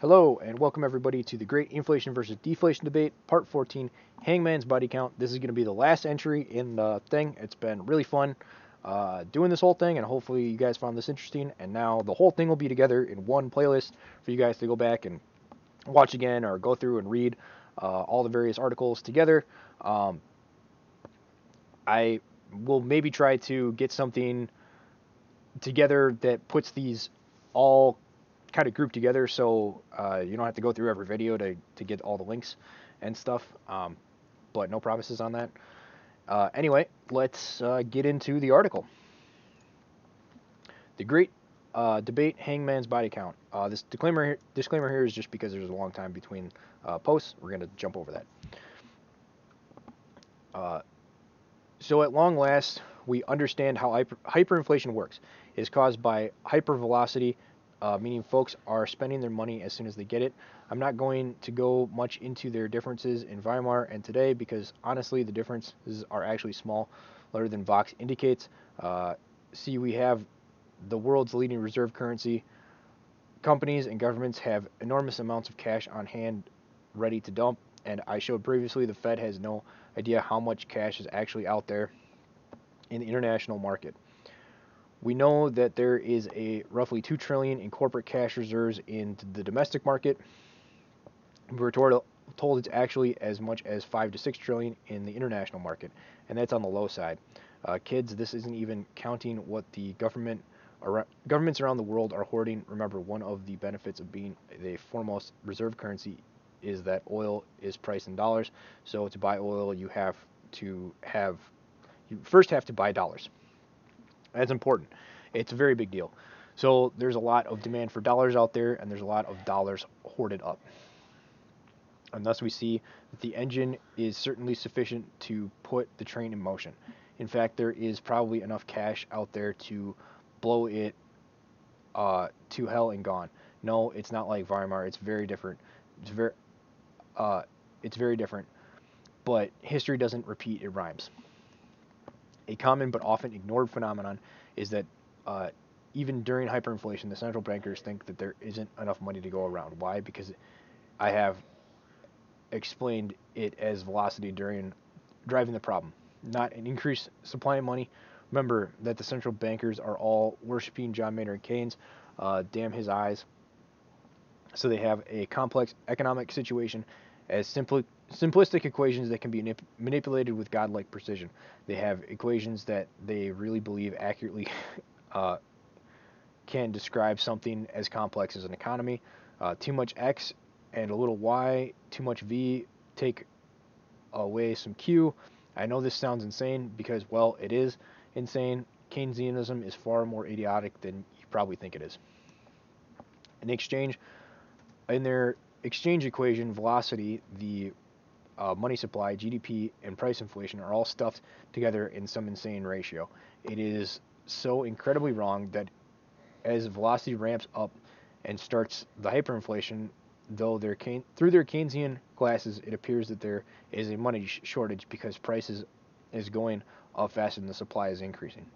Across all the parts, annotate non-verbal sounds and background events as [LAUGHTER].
Hello, and welcome everybody to the Great Inflation versus Deflation Debate, Part 14, Hangman's Body Count. This is going to be the last entry in the thing. It's been really fun uh, doing this whole thing, and hopefully you guys found this interesting. And now the whole thing will be together in one playlist for you guys to go back and watch again or go through and read uh, all the various articles together. Um, I will maybe try to get something together that puts these all kind of grouped together so uh, you don't have to go through every video to, to get all the links and stuff. Um, but no promises on that. Uh, anyway, let's uh, get into the article. The Great uh, Debate Hangman's Body Count. Uh, this disclaimer here, disclaimer here is just because there's a long time between uh, posts. We're going to jump over that. so at long last, we understand how hyper, hyperinflation works. It is caused by hypervelocity uh, meaning folks are spending their money as soon as they get it. I'm not going to go much into their differences in Weimar and today because honestly, the differences are actually small, larger than Vox indicates. Uh, see, we have the world's leading reserve currency. Companies and governments have enormous amounts of cash on hand ready to dump, and I showed previously the Fed has no idea how much cash is actually out there in the international market. We know that there is a roughly 2 trillion in corporate cash reserves in the domestic market. We were told it's actually as much as 5 to 6 trillion in the international market, and that's on the low side. Uh, kids, this isn't even counting what the government governments around the world are hoarding. Remember, one of the benefits of being the foremost reserve currency is that oil is priced in dollars. So to buy oil, you have to have you first have to buy dollars. That's important. It's a very big deal. So there's a lot of demand for dollars out there, and there's a lot of dollars hoarded up. And thus we see that the engine is certainly sufficient to put the train in motion. In fact, there is probably enough cash out there to blow it uh, to hell and gone. No, it's not like Weimar. It's very different. It's very, uh, it's very different. But history doesn't repeat; it rhymes. A common but often ignored phenomenon is that uh, even during hyperinflation, the central bankers think that there isn't enough money to go around. Why? Because I have explained it as velocity during driving the problem, not an increased supply of money. Remember that the central bankers are all worshiping John Maynard Keynes. Uh, damn his eyes. So they have a complex economic situation as simply simplistic equations that can be manipulated with godlike precision. They have equations that they really believe accurately [LAUGHS] uh, can describe something as complex as an economy. Uh, too much x and a little y, too much v, take away some q. I know this sounds insane because, well, it is insane. Keynesianism is far more idiotic than you probably think it is. In exchange, in their exchange equation, velocity, the uh, money supply, GDP, and price inflation are all stuffed together in some insane ratio. It is so incredibly wrong that as velocity ramps up and starts the hyperinflation, though their through their Keynesian glasses, it appears that there is a money sh- shortage because prices is going up faster than the supply is increasing.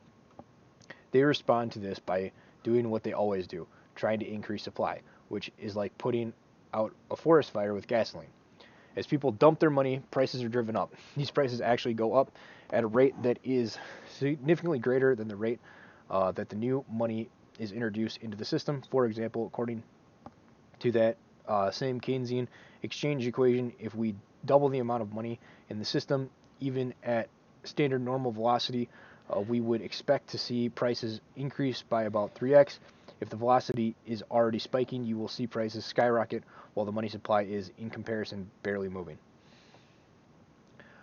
They respond to this by doing what they always do, trying to increase supply, which is like putting out a forest fire with gasoline. As people dump their money, prices are driven up. [LAUGHS] These prices actually go up at a rate that is significantly greater than the rate uh, that the new money is introduced into the system. For example, according to that uh, same Keynesian exchange equation, if we double the amount of money in the system, even at standard normal velocity, uh, we would expect to see prices increase by about 3x. If the velocity is already spiking, you will see prices skyrocket while the money supply is, in comparison, barely moving.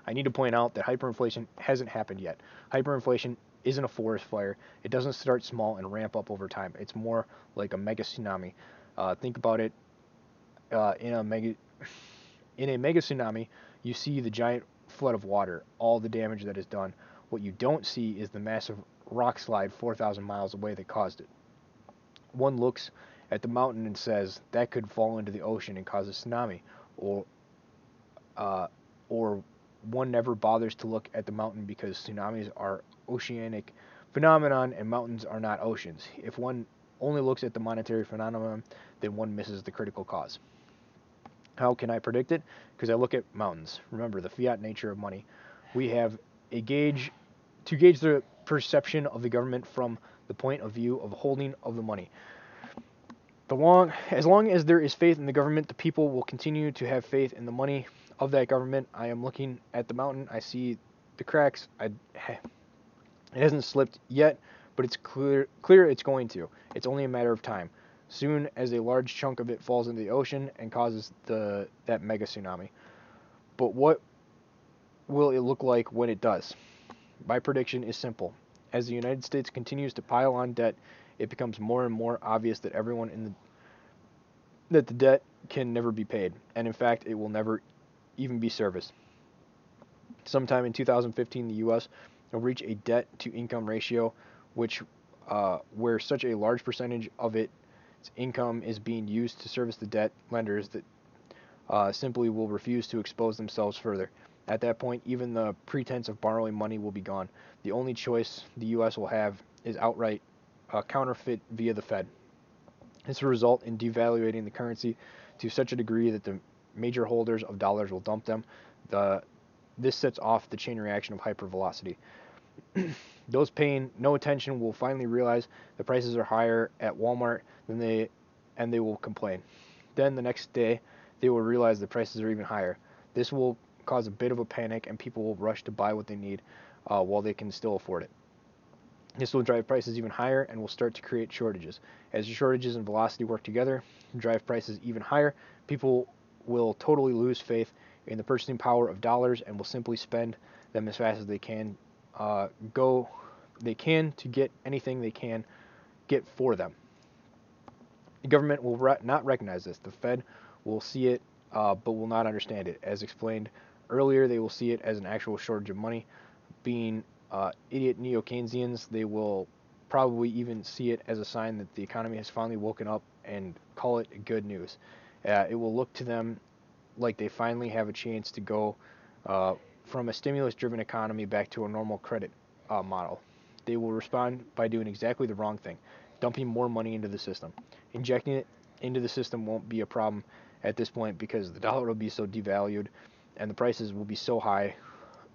I need to point out that hyperinflation hasn't happened yet. Hyperinflation isn't a forest fire. It doesn't start small and ramp up over time. It's more like a mega tsunami. Uh, think about it uh, in a mega in a mega tsunami. You see the giant flood of water, all the damage that is done. What you don't see is the massive rock slide 4,000 miles away that caused it. One looks at the mountain and says that could fall into the ocean and cause a tsunami, or uh, or one never bothers to look at the mountain because tsunamis are oceanic phenomenon and mountains are not oceans. If one only looks at the monetary phenomenon, then one misses the critical cause. How can I predict it? Because I look at mountains. Remember the fiat nature of money. We have a gauge to gauge the perception of the government from the point of view of holding of the money. The long, as long as there is faith in the government, the people will continue to have faith in the money of that government. I am looking at the mountain. I see the cracks. I, [SIGHS] it hasn't slipped yet, but it's clear clear it's going to. It's only a matter of time. Soon as a large chunk of it falls into the ocean and causes the that mega tsunami. But what will it look like when it does? My prediction is simple. As the United States continues to pile on debt, it becomes more and more obvious that everyone in the that the debt can never be paid, and in fact, it will never even be serviced. Sometime in 2015, the U.S. will reach a debt to income ratio, which uh, where such a large percentage of its income is being used to service the debt lenders that uh, simply will refuse to expose themselves further. At that point, even the pretense of borrowing money will be gone. The only choice the U.S. will have is outright uh, counterfeit via the Fed. This will result in devaluating the currency to such a degree that the major holders of dollars will dump them. The, this sets off the chain reaction of hypervelocity. [CLEARS THROAT] Those paying no attention will finally realize the prices are higher at Walmart than they, and they will complain. Then the next day, they will realize the prices are even higher. This will cause a bit of a panic, and people will rush to buy what they need uh, while they can still afford it. This will drive prices even higher and will start to create shortages. As shortages and velocity work together, drive prices even higher, people will totally lose faith in the purchasing power of dollars and will simply spend them as fast as they can uh, go they can to get anything they can get for them. The government will re- not recognize this. The Fed will see it, uh, but will not understand it. As explained earlier, they will see it as an actual shortage of money. Being uh, idiot neo Keynesians, they will probably even see it as a sign that the economy has finally woken up and call it good news. Uh, it will look to them like they finally have a chance to go uh, from a stimulus driven economy back to a normal credit uh, model. They will respond by doing exactly the wrong thing dumping more money into the system. Injecting it into the system won't be a problem at this point because the dollar will be so devalued and the prices will be so high.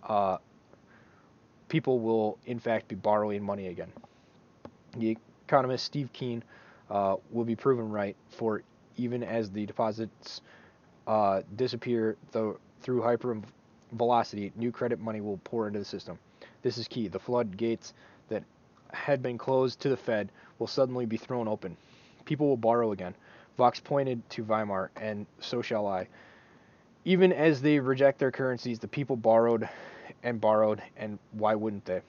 Uh, people will, in fact, be borrowing money again. The economist Steve Keen uh, will be proven right, for even as the deposits uh, disappear though, through hyper velocity, new credit money will pour into the system. This is key. The floodgates that had been closed to the Fed will suddenly be thrown open. People will borrow again. Vox pointed to Weimar, and so shall I. Even as they reject their currencies, the people borrowed and borrowed, and why wouldn't they?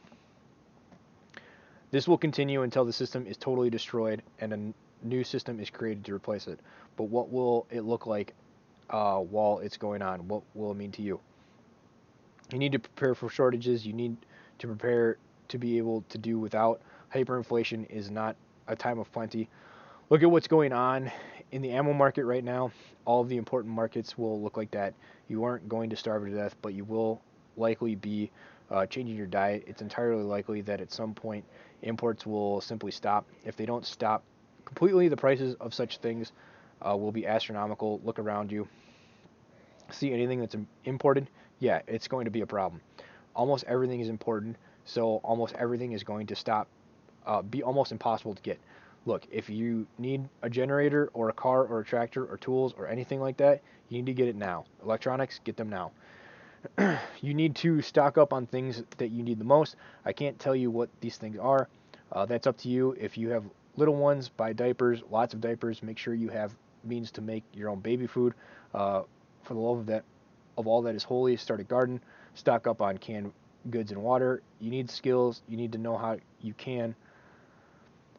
This will continue until the system is totally destroyed and a new system is created to replace it. But what will it look like uh, while it's going on? What will it mean to you? You need to prepare for shortages. You need to prepare to be able to do without. Hyperinflation is not a time of plenty. Look at what's going on in the ammo market right now. All of the important markets will look like that. You aren't going to starve to death, but you will likely be uh, changing your diet. It's entirely likely that at some point imports will simply stop. If they don't stop completely, the prices of such things uh, will be astronomical. Look around you. See anything that's imported? Yeah, it's going to be a problem. Almost everything is important, so almost everything is going to stop, uh, be almost impossible to get. Look, if you need a generator or a car or a tractor or tools or anything like that, you need to get it now. Electronics, get them now. [CLEARS THROAT] you need to stock up on things that you need the most. I can't tell you what these things are. Uh, that's up to you. If you have little ones, buy diapers, lots of diapers. Make sure you have means to make your own baby food. Uh, for the love of that, of all that is holy, start a garden. Stock up on canned goods and water. You need skills. You need to know how you can,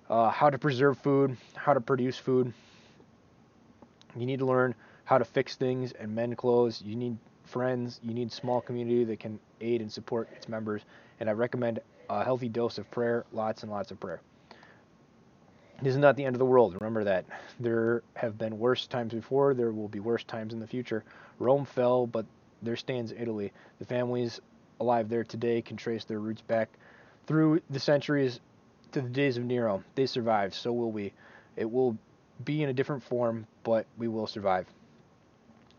uh, how to preserve food, how to produce food. You need to learn how to fix things and mend clothes. You need friends. You need small community that can aid and support its members. And I recommend a healthy dose of prayer, lots and lots of prayer. This is not the end of the world. Remember that. There have been worse times before. There will be worse times in the future. Rome fell, but there stands Italy. The families alive there today can trace their roots back through the centuries to the days of Nero. They survived, so will we. It will be in a different form, but we will survive.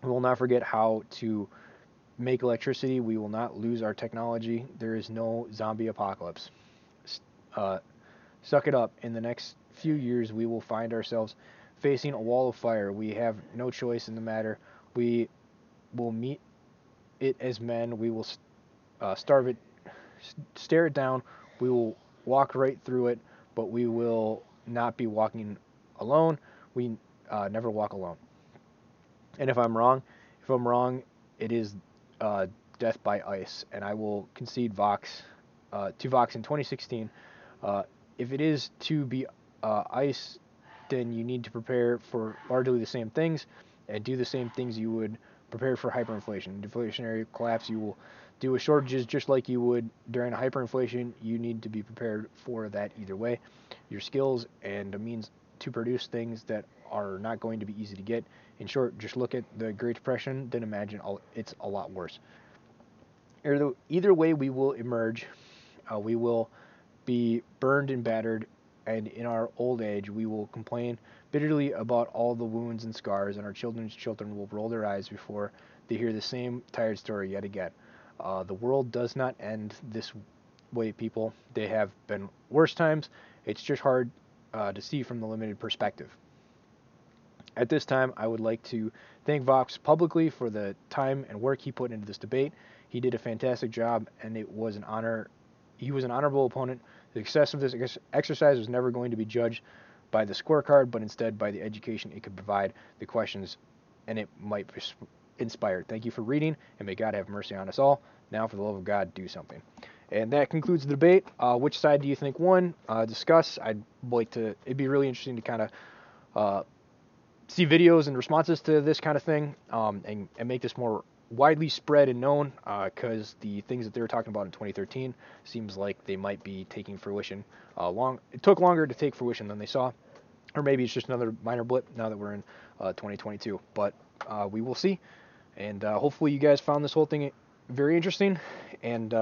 We will not forget how to make electricity. We will not lose our technology. There is no zombie apocalypse. Uh, suck it up. In the next few years, we will find ourselves facing a wall of fire. We have no choice in the matter. We will meet it as men. We will uh, starve it, stare it down. We will walk right through it, but we will not be walking alone. We uh, never walk alone. And if I'm wrong, if I'm wrong, it is uh, death by ice, and I will concede Vox uh, to Vox in 2016. Uh, if it is to be uh, ice, then you need to prepare for largely the same things and do the same things you would prepare for hyperinflation. Deflationary collapse, you will deal with shortages just like you would during hyperinflation. You need to be prepared for that either way. Your skills and a means to produce things that are not going to be easy to get. In short, just look at the Great Depression, then imagine it's a lot worse. Either way, we will emerge. Uh, we will be burned and battered, and in our old age, we will complain bitterly about all the wounds and scars, and our children's children will roll their eyes before they hear the same tired story yet again. Uh, the world does not end this way, people. They have been worse times. It's just hard uh, to see from the limited perspective. At this time, I would like to thank Vox publicly for the time and work he put into this debate. He did a fantastic job, and it was an honor. He was an honorable opponent. The success of this exercise was never going to be judged by the scorecard, but instead by the education it could provide, the questions, and it might inspire. Thank you for reading, and may God have mercy on us all. Now, for the love of God, do something. And that concludes the debate. Uh, which side do you think won? Uh, discuss. I'd like to. It'd be really interesting to kind of uh, see videos and responses to this kind of thing, um, and, and make this more widely spread and known. Because uh, the things that they were talking about in 2013 seems like they might be taking fruition. Uh, long. It took longer to take fruition than they saw, or maybe it's just another minor blip now that we're in 2022. Uh, but we will see. And hopefully, you guys found this whole thing very interesting. And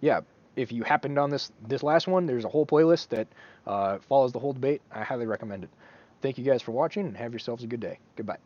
yeah, if you happened on this this last one, there's a whole playlist that uh, follows the whole debate. I highly recommend it. Thank you guys for watching and have yourselves a good day. Goodbye.